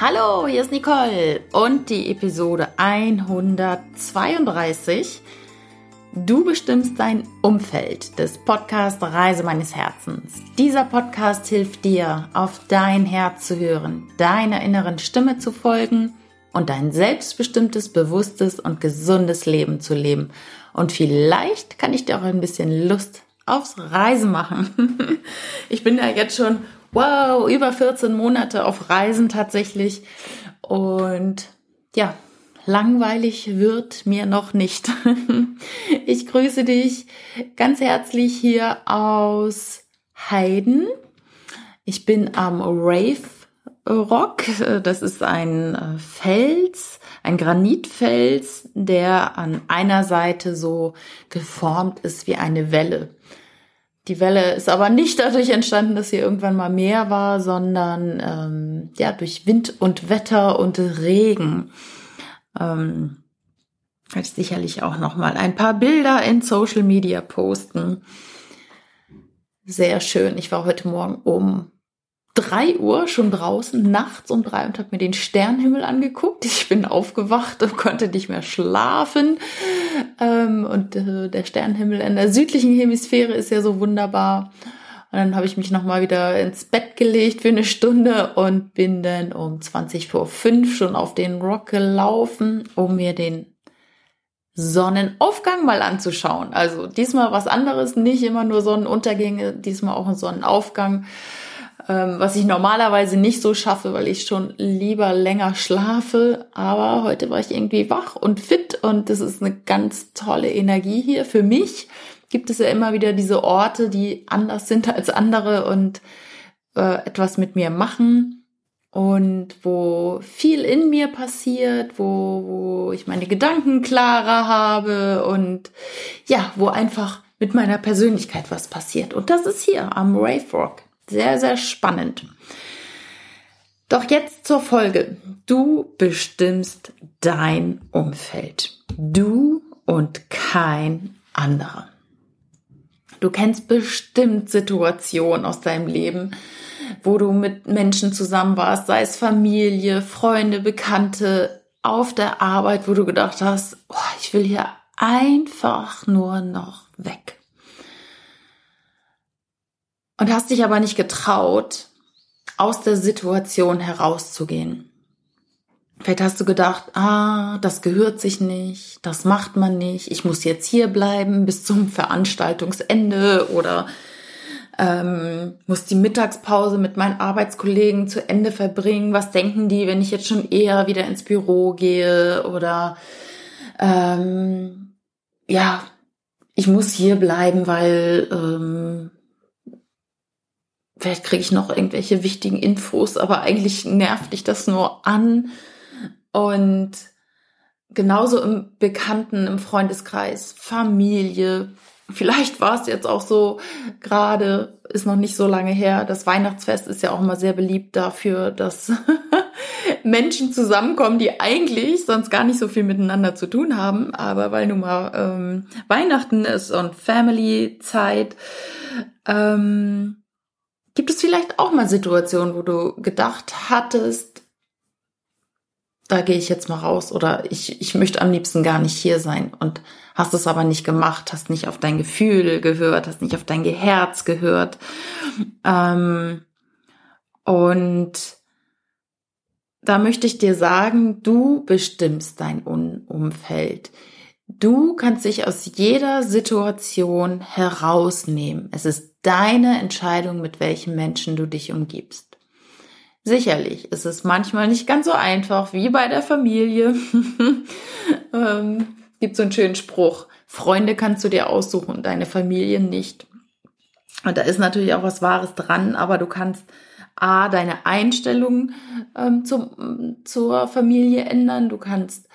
Hallo, hier ist Nicole und die Episode 132. Du bestimmst dein Umfeld des Podcasts Reise meines Herzens. Dieser Podcast hilft dir, auf dein Herz zu hören, deiner inneren Stimme zu folgen und dein selbstbestimmtes, bewusstes und gesundes Leben zu leben. Und vielleicht kann ich dir auch ein bisschen Lust aufs Reisen machen. ich bin ja jetzt schon wow, über 14 Monate auf Reisen tatsächlich. Und ja, langweilig wird mir noch nicht. Ich grüße dich ganz herzlich hier aus Heiden. Ich bin am Rave Rock. Das ist ein äh, Fels, ein Granitfels, der an einer Seite so geformt ist wie eine Welle. Die Welle ist aber nicht dadurch entstanden, dass hier irgendwann mal Meer war, sondern ähm, ja durch Wind und Wetter und Regen. Ähm, werde ich sicherlich auch noch mal ein paar Bilder in Social Media posten. Sehr schön. Ich war heute Morgen um drei Uhr schon draußen, nachts um drei und habe mir den Sternhimmel angeguckt. Ich bin aufgewacht und konnte nicht mehr schlafen. Ähm, und äh, der Sternhimmel in der südlichen Hemisphäre ist ja so wunderbar. Und dann habe ich mich nochmal wieder ins Bett gelegt für eine Stunde und bin dann um 20 vor 5 schon auf den Rock gelaufen, um mir den Sonnenaufgang mal anzuschauen. Also diesmal was anderes, nicht immer nur Sonnenuntergänge, diesmal auch ein Sonnenaufgang was ich normalerweise nicht so schaffe, weil ich schon lieber länger schlafe. Aber heute war ich irgendwie wach und fit und das ist eine ganz tolle Energie hier. Für mich gibt es ja immer wieder diese Orte, die anders sind als andere und äh, etwas mit mir machen und wo viel in mir passiert, wo, wo ich meine Gedanken klarer habe und ja, wo einfach mit meiner Persönlichkeit was passiert. Und das ist hier am Rave Rock. Sehr, sehr spannend. Doch jetzt zur Folge. Du bestimmst dein Umfeld. Du und kein anderer. Du kennst bestimmt Situationen aus deinem Leben, wo du mit Menschen zusammen warst, sei es Familie, Freunde, Bekannte, auf der Arbeit, wo du gedacht hast, oh, ich will hier einfach nur noch weg und hast dich aber nicht getraut, aus der Situation herauszugehen. Vielleicht hast du gedacht, ah, das gehört sich nicht, das macht man nicht, ich muss jetzt hier bleiben bis zum Veranstaltungsende oder ähm, muss die Mittagspause mit meinen Arbeitskollegen zu Ende verbringen. Was denken die, wenn ich jetzt schon eher wieder ins Büro gehe? Oder ähm, ja, ich muss hier bleiben, weil ähm, vielleicht kriege ich noch irgendwelche wichtigen Infos, aber eigentlich nervt dich das nur an. Und genauso im Bekannten, im Freundeskreis, Familie. Vielleicht war es jetzt auch so, gerade ist noch nicht so lange her, das Weihnachtsfest ist ja auch immer sehr beliebt dafür, dass Menschen zusammenkommen, die eigentlich sonst gar nicht so viel miteinander zu tun haben, aber weil nun mal ähm, Weihnachten ist und Family-Zeit, ähm, Gibt es vielleicht auch mal Situationen, wo du gedacht hattest, da gehe ich jetzt mal raus oder ich, ich möchte am liebsten gar nicht hier sein und hast es aber nicht gemacht, hast nicht auf dein Gefühl gehört, hast nicht auf dein Herz gehört. Ähm, und da möchte ich dir sagen, du bestimmst dein Umfeld. Du kannst dich aus jeder Situation herausnehmen. Es ist deine Entscheidung, mit welchen Menschen du dich umgibst. Sicherlich ist es manchmal nicht ganz so einfach wie bei der Familie. ähm, gibt so einen schönen Spruch. Freunde kannst du dir aussuchen, deine Familie nicht. Und da ist natürlich auch was Wahres dran, aber du kannst A, deine Einstellung ähm, zum, zur Familie ändern. Du kannst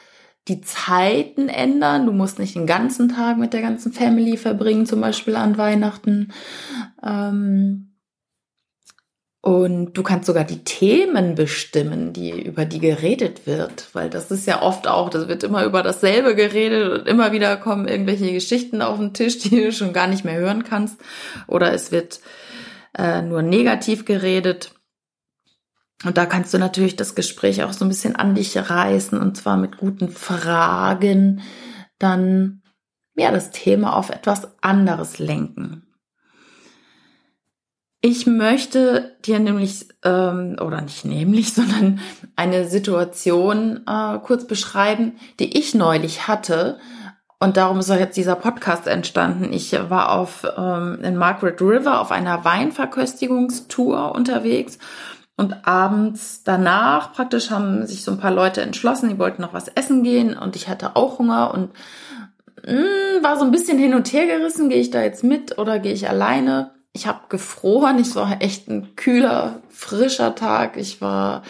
die Zeiten ändern. Du musst nicht den ganzen Tag mit der ganzen Family verbringen, zum Beispiel an Weihnachten. Ähm und du kannst sogar die Themen bestimmen, die, über die geredet wird, weil das ist ja oft auch, das wird immer über dasselbe geredet und immer wieder kommen irgendwelche Geschichten auf den Tisch, die du schon gar nicht mehr hören kannst. Oder es wird äh, nur negativ geredet. Und da kannst du natürlich das Gespräch auch so ein bisschen an dich reißen und zwar mit guten Fragen, dann ja das Thema auf etwas anderes lenken. Ich möchte dir nämlich, ähm, oder nicht nämlich, sondern eine Situation äh, kurz beschreiben, die ich neulich hatte. Und darum ist auch jetzt dieser Podcast entstanden. Ich war auf ähm, in Margaret River auf einer Weinverköstigungstour unterwegs und abends danach praktisch haben sich so ein paar Leute entschlossen, die wollten noch was essen gehen und ich hatte auch Hunger und mh, mm, war so ein bisschen hin und her gerissen, gehe ich da jetzt mit oder gehe ich alleine? Ich habe gefroren, ich war echt ein kühler, frischer Tag, ich war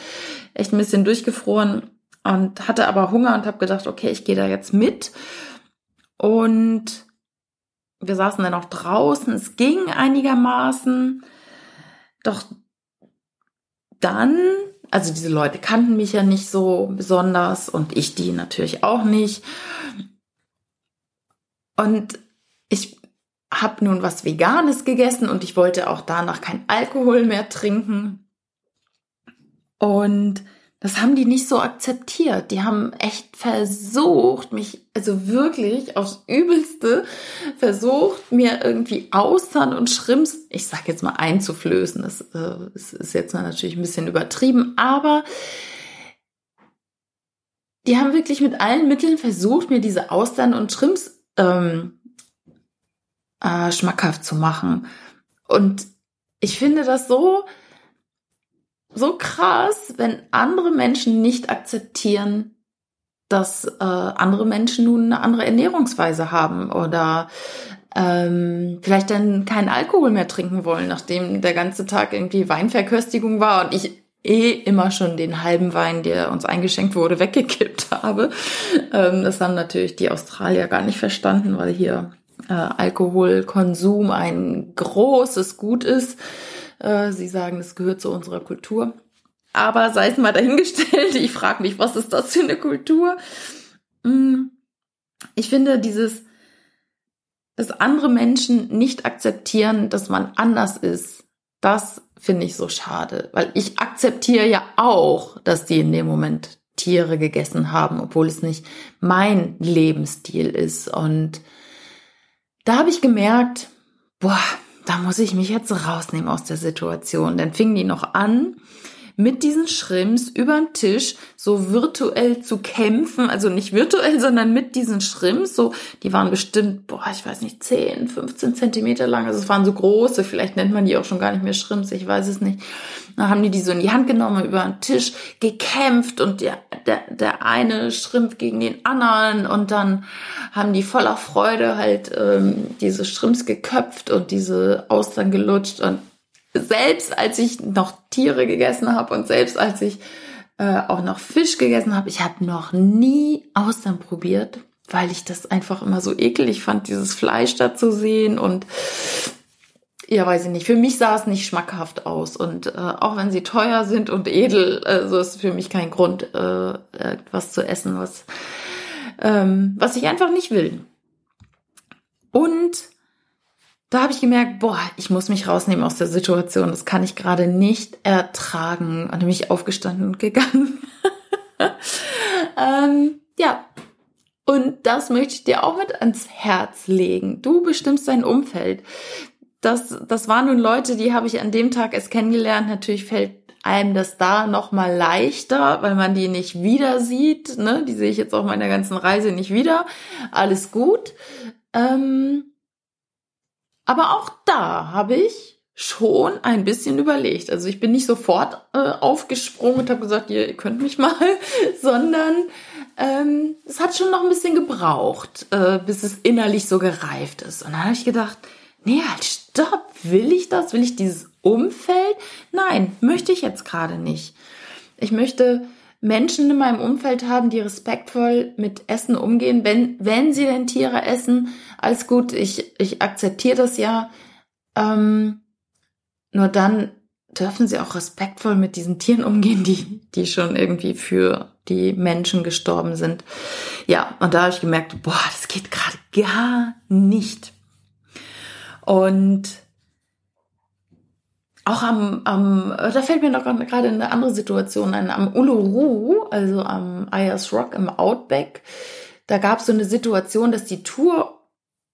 echt ein bisschen durchgefroren und hatte aber Hunger und habe gedacht, okay, ich gehe da jetzt mit. Und wir saßen dann auch draußen, es ging einigermaßen. Doch dann, also diese Leute kannten mich ja nicht so besonders und ich die natürlich auch nicht. Und ich habe nun was Veganes gegessen und ich wollte auch danach kein Alkohol mehr trinken. Und das haben die nicht so akzeptiert. Die haben echt versucht, mich, also wirklich aufs Übelste versucht, mir irgendwie Austern und Schrimps, ich sag jetzt mal einzuflößen. Das, äh, ist jetzt natürlich ein bisschen übertrieben, aber die haben wirklich mit allen Mitteln versucht, mir diese Austern und Schrimps ähm, äh, schmackhaft zu machen. Und ich finde das so, so krass, wenn andere Menschen nicht akzeptieren, dass äh, andere Menschen nun eine andere Ernährungsweise haben oder ähm, vielleicht dann keinen Alkohol mehr trinken wollen, nachdem der ganze Tag irgendwie Weinverköstigung war und ich eh immer schon den halben Wein, der uns eingeschenkt wurde, weggekippt habe. Ähm, das haben natürlich die Australier gar nicht verstanden, weil hier äh, Alkoholkonsum ein großes Gut ist. Äh, sie sagen, es gehört zu unserer Kultur. Aber sei es mal dahingestellt, ich frage mich, was ist das für eine Kultur? Mm, ich finde dieses, dass andere Menschen nicht akzeptieren, dass man anders ist, das finde ich so schade, weil ich akzeptiere ja auch, dass die in dem Moment Tiere gegessen haben, obwohl es nicht mein Lebensstil ist. Und da habe ich gemerkt, boah, da muss ich mich jetzt rausnehmen aus der Situation. Dann fingen die noch an, mit diesen Schrimps über den Tisch so virtuell zu kämpfen, also nicht virtuell, sondern mit diesen Schrimps, so, die waren bestimmt, boah, ich weiß nicht, 10, 15 Zentimeter lang, also es waren so große, vielleicht nennt man die auch schon gar nicht mehr Schrimps, ich weiß es nicht. Dann haben die die so in die Hand genommen, über den Tisch gekämpft und der, der, der eine Schrimp gegen den anderen. Und dann haben die voller Freude halt ähm, diese Schrimps geköpft und diese Austern gelutscht und selbst als ich noch Tiere gegessen habe und selbst als ich äh, auch noch Fisch gegessen habe, ich habe noch nie Austern probiert, weil ich das einfach immer so ekelig fand, dieses Fleisch da zu sehen und ja, weiß ich nicht. Für mich sah es nicht schmackhaft aus und äh, auch wenn sie teuer sind und edel, äh, so ist für mich kein Grund, äh, etwas zu essen, was ähm, was ich einfach nicht will. Und da habe ich gemerkt, boah, ich muss mich rausnehmen aus der Situation. Das kann ich gerade nicht ertragen. Und dann bin ich aufgestanden und gegangen. ähm, ja. Und das möchte ich dir auch mit ans Herz legen. Du bestimmst dein Umfeld. Das, das waren nun Leute, die habe ich an dem Tag erst kennengelernt. Natürlich fällt einem das da noch mal leichter, weil man die nicht wieder sieht. Ne? Die sehe ich jetzt auf meiner ganzen Reise nicht wieder. Alles gut. Ähm, aber auch da habe ich schon ein bisschen überlegt. Also ich bin nicht sofort äh, aufgesprungen und habe gesagt, ihr, könnt mich mal, sondern ähm, es hat schon noch ein bisschen gebraucht, äh, bis es innerlich so gereift ist. Und dann habe ich gedacht, nee, halt, stopp, will ich das? Will ich dieses Umfeld? Nein, möchte ich jetzt gerade nicht. Ich möchte Menschen in meinem Umfeld haben, die respektvoll mit Essen umgehen, wenn, wenn sie denn Tiere essen, alles gut, ich, ich akzeptiere das ja. Ähm, nur dann dürfen sie auch respektvoll mit diesen Tieren umgehen, die, die schon irgendwie für die Menschen gestorben sind. Ja, und da habe ich gemerkt, boah, das geht gerade gar nicht. Und auch am, am, da fällt mir noch gerade eine andere Situation ein, am Uluru, also am Ayers Rock im Outback, da gab es so eine Situation, dass die Tour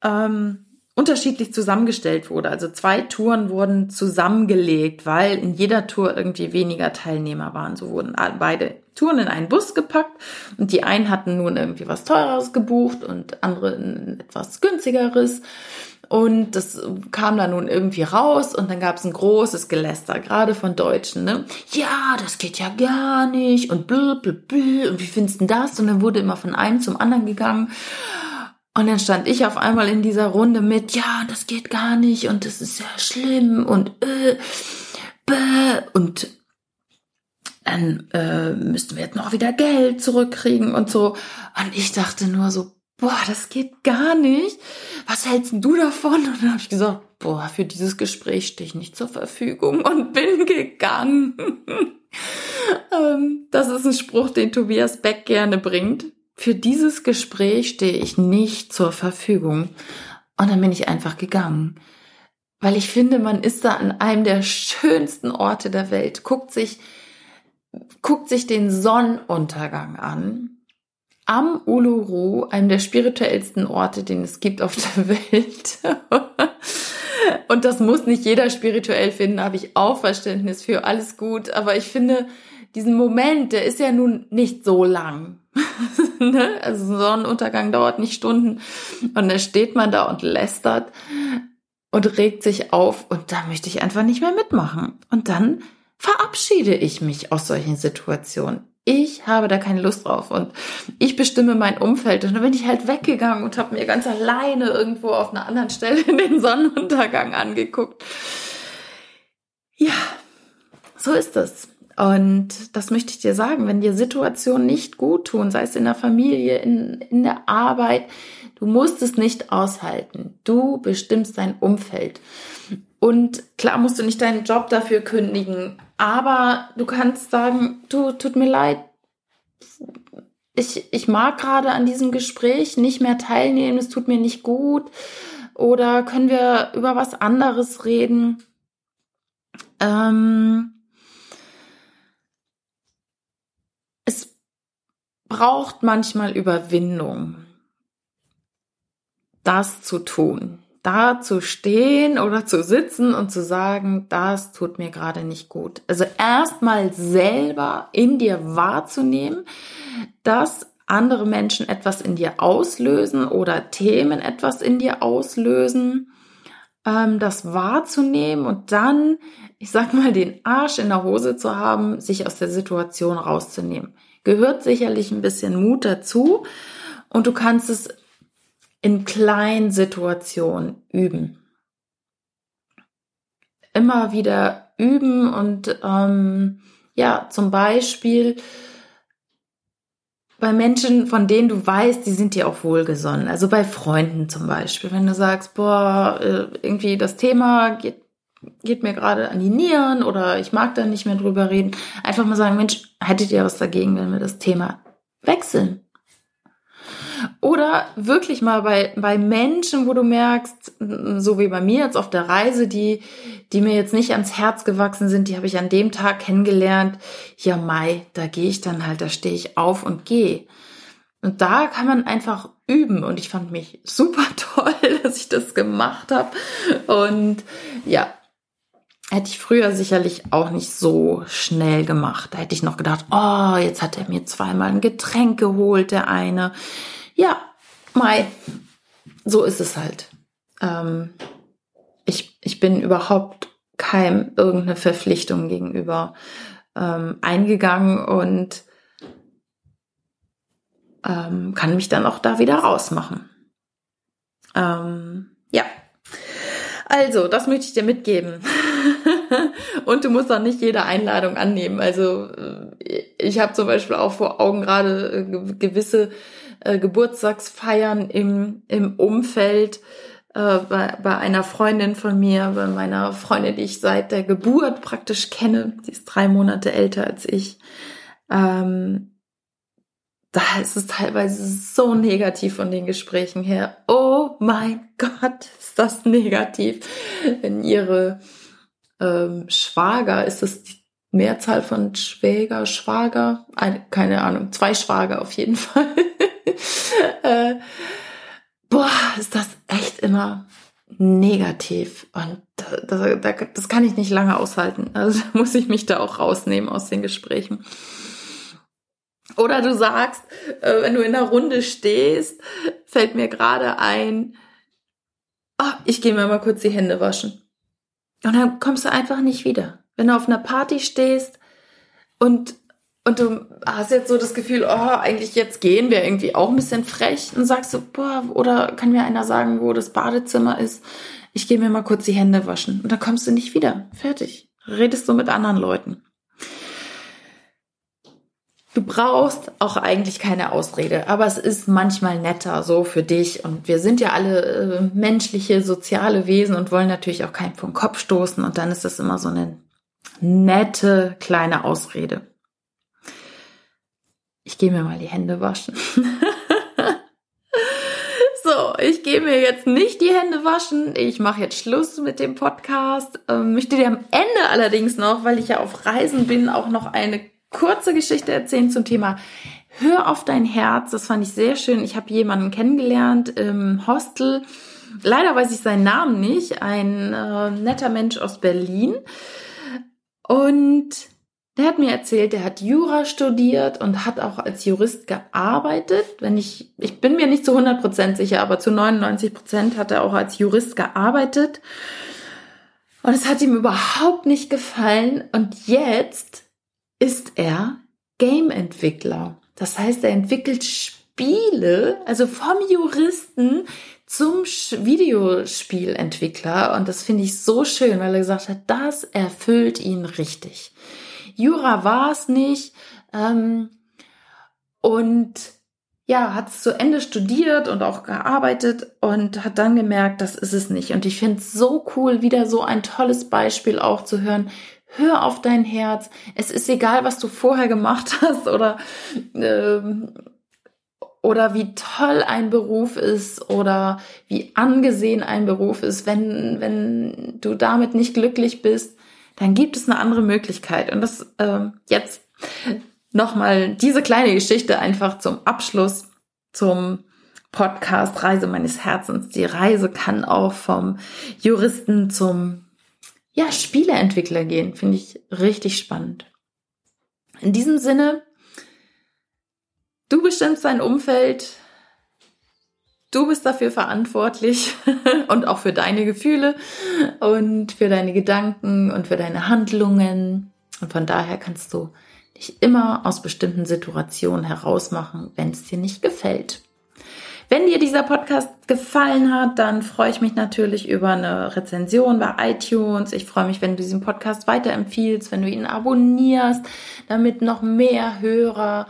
ähm, unterschiedlich zusammengestellt wurde. Also zwei Touren wurden zusammengelegt, weil in jeder Tour irgendwie weniger Teilnehmer waren. So wurden beide Touren in einen Bus gepackt und die einen hatten nun irgendwie was teureres gebucht und andere etwas günstigeres. Und das kam dann nun irgendwie raus und dann gab es ein großes Geläster, gerade von Deutschen, ne? Ja, das geht ja gar nicht und blub, blub, blub, und wie findest du das? Und dann wurde immer von einem zum anderen gegangen. Und dann stand ich auf einmal in dieser Runde mit, ja, das geht gar nicht und das ist ja schlimm und äh, bäh, und dann äh, müssten wir jetzt noch wieder Geld zurückkriegen und so. Und ich dachte nur so, boah, das geht gar nicht. Was hältst du davon? Und dann habe ich gesagt, boah, für dieses Gespräch stehe ich nicht zur Verfügung und bin gegangen. ähm, das ist ein Spruch, den Tobias Beck gerne bringt. Für dieses Gespräch stehe ich nicht zur Verfügung. Und dann bin ich einfach gegangen. Weil ich finde, man ist da an einem der schönsten Orte der Welt, guckt sich, guckt sich den Sonnenuntergang an am Uluru, einem der spirituellsten Orte, den es gibt auf der Welt. Und das muss nicht jeder spirituell finden, habe ich auch Verständnis für, alles gut. Aber ich finde, diesen Moment, der ist ja nun nicht so lang. ne? Also Sonnenuntergang dauert nicht Stunden. Und da steht man da und lästert und regt sich auf. Und da möchte ich einfach nicht mehr mitmachen. Und dann verabschiede ich mich aus solchen Situationen. Ich habe da keine Lust drauf und ich bestimme mein Umfeld. Und dann bin ich halt weggegangen und habe mir ganz alleine irgendwo auf einer anderen Stelle den Sonnenuntergang angeguckt. Ja, so ist es. Und das möchte ich dir sagen, wenn dir Situationen nicht gut tun, sei es in der Familie, in, in der Arbeit, du musst es nicht aushalten. Du bestimmst dein Umfeld. Und klar musst du nicht deinen Job dafür kündigen, aber du kannst sagen, du, tut mir leid, ich, ich mag gerade an diesem Gespräch nicht mehr teilnehmen, es tut mir nicht gut. Oder können wir über was anderes reden? Ähm, es braucht manchmal Überwindung, das zu tun da zu stehen oder zu sitzen und zu sagen, das tut mir gerade nicht gut. Also erstmal selber in dir wahrzunehmen, dass andere Menschen etwas in dir auslösen oder Themen etwas in dir auslösen, ähm, das wahrzunehmen und dann, ich sag mal, den Arsch in der Hose zu haben, sich aus der Situation rauszunehmen. Gehört sicherlich ein bisschen Mut dazu und du kannst es in kleinen Situationen üben. Immer wieder üben und ähm, ja, zum Beispiel bei Menschen, von denen du weißt, die sind dir auch wohlgesonnen. Also bei Freunden zum Beispiel, wenn du sagst, boah, äh, irgendwie das Thema geht, geht mir gerade an die Nieren oder ich mag da nicht mehr drüber reden, einfach mal sagen, Mensch, hättet ihr was dagegen, wenn wir das Thema wechseln? Oder wirklich mal bei, bei Menschen, wo du merkst, so wie bei mir jetzt auf der Reise, die, die mir jetzt nicht ans Herz gewachsen sind, die habe ich an dem Tag kennengelernt. Ja, Mai, da gehe ich dann halt, da stehe ich auf und gehe. Und da kann man einfach üben. Und ich fand mich super toll, dass ich das gemacht habe. Und ja, hätte ich früher sicherlich auch nicht so schnell gemacht. Da hätte ich noch gedacht, oh, jetzt hat er mir zweimal ein Getränk geholt, der eine. Ja, Mai, so ist es halt. Ähm, ich, ich bin überhaupt keinem irgendeine Verpflichtung gegenüber ähm, eingegangen und ähm, kann mich dann auch da wieder rausmachen. Ähm, ja. Also, das möchte ich dir mitgeben. und du musst auch nicht jede Einladung annehmen. Also, äh, ich habe zum Beispiel auch vor Augen gerade äh, gewisse äh, Geburtstagsfeiern im, im Umfeld äh, bei, bei einer Freundin von mir, bei meiner Freundin, die ich seit der Geburt praktisch kenne. Sie ist drei Monate älter als ich. Ähm, da ist es teilweise so negativ von den Gesprächen her. Oh mein Gott, ist das negativ, wenn ihre ähm, Schwager, ist das die Mehrzahl von Schwäger, Schwager? Eine, keine Ahnung, zwei Schwager auf jeden Fall. äh, boah, ist das echt immer negativ. Und das, das, kann ich nicht lange aushalten. Also muss ich mich da auch rausnehmen aus den Gesprächen. Oder du sagst, äh, wenn du in der Runde stehst, fällt mir gerade ein, oh, ich gehe mir mal kurz die Hände waschen. Und dann kommst du einfach nicht wieder. Wenn du auf einer Party stehst und, und du hast jetzt so das Gefühl, oh, eigentlich jetzt gehen wir irgendwie auch ein bisschen frech, dann sagst du, boah, oder kann mir einer sagen, wo das Badezimmer ist? Ich gehe mir mal kurz die Hände waschen. Und dann kommst du nicht wieder. Fertig. Redest du mit anderen Leuten. Du brauchst auch eigentlich keine Ausrede, aber es ist manchmal netter so für dich und wir sind ja alle äh, menschliche, soziale Wesen und wollen natürlich auch keinen vom Kopf stoßen und dann ist das immer so eine nette kleine Ausrede. Gehe mir mal die Hände waschen. so, ich gehe mir jetzt nicht die Hände waschen. Ich mache jetzt Schluss mit dem Podcast. Ähm, möchte dir am Ende allerdings noch, weil ich ja auf Reisen bin, auch noch eine kurze Geschichte erzählen zum Thema Hör auf dein Herz. Das fand ich sehr schön. Ich habe jemanden kennengelernt im Hostel. Leider weiß ich seinen Namen nicht. Ein äh, netter Mensch aus Berlin. Und der hat mir erzählt, der hat Jura studiert und hat auch als Jurist gearbeitet. Wenn ich, ich bin mir nicht zu 100% sicher, aber zu 99% hat er auch als Jurist gearbeitet. Und es hat ihm überhaupt nicht gefallen. Und jetzt ist er Game-Entwickler. Das heißt, er entwickelt Spiele, also vom Juristen zum Videospielentwickler. Und das finde ich so schön, weil er gesagt hat, das erfüllt ihn richtig. Jura war es nicht. Ähm, und ja, hat es zu Ende studiert und auch gearbeitet und hat dann gemerkt, das ist es nicht. Und ich finde es so cool, wieder so ein tolles Beispiel auch zu hören, Hör auf dein Herz. Es ist egal, was du vorher gemacht hast oder, ähm, oder wie toll ein Beruf ist oder wie angesehen ein Beruf ist. Wenn, wenn du damit nicht glücklich bist, dann gibt es eine andere Möglichkeit. Und das ähm, jetzt nochmal diese kleine Geschichte einfach zum Abschluss, zum Podcast Reise meines Herzens. Die Reise kann auch vom Juristen zum ja, Spieleentwickler gehen. Finde ich richtig spannend. In diesem Sinne, du bestimmst dein Umfeld, du bist dafür verantwortlich und auch für deine Gefühle und für deine Gedanken und für deine Handlungen. Und von daher kannst du dich immer aus bestimmten Situationen herausmachen, wenn es dir nicht gefällt. Wenn dir dieser Podcast gefallen hat, dann freue ich mich natürlich über eine Rezension bei iTunes. Ich freue mich, wenn du diesen Podcast weiterempfiehlst, wenn du ihn abonnierst, damit noch mehr Hörer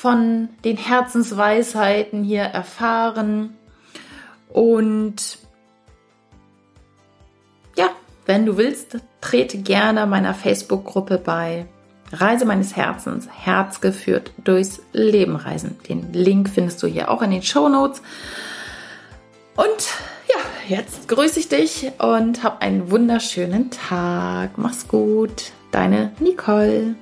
von den Herzensweisheiten hier erfahren. Und ja, wenn du willst, trete gerne meiner Facebook-Gruppe bei. Reise meines Herzens, Herz geführt durchs Leben reisen. Den Link findest du hier auch in den Show Notes. Und ja, jetzt grüße ich dich und hab einen wunderschönen Tag. Mach's gut, deine Nicole.